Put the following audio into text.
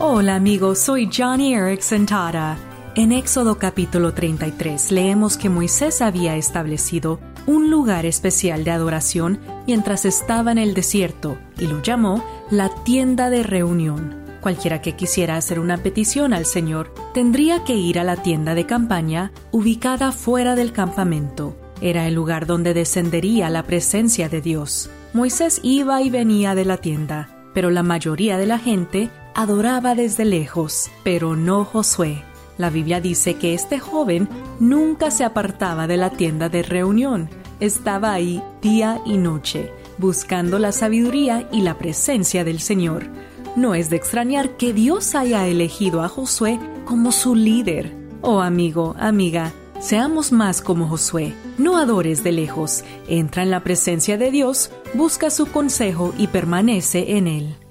Hola amigos, soy Johnny Erickson Tara. En Éxodo capítulo 33 leemos que Moisés había establecido un lugar especial de adoración mientras estaba en el desierto y lo llamó la tienda de reunión. Cualquiera que quisiera hacer una petición al Señor tendría que ir a la tienda de campaña ubicada fuera del campamento. Era el lugar donde descendería la presencia de Dios. Moisés iba y venía de la tienda, pero la mayoría de la gente adoraba desde lejos, pero no Josué. La Biblia dice que este joven nunca se apartaba de la tienda de reunión. Estaba ahí día y noche, buscando la sabiduría y la presencia del Señor. No es de extrañar que Dios haya elegido a Josué como su líder. Oh amigo, amiga, seamos más como Josué. No adores de lejos, entra en la presencia de Dios, busca su consejo y permanece en él.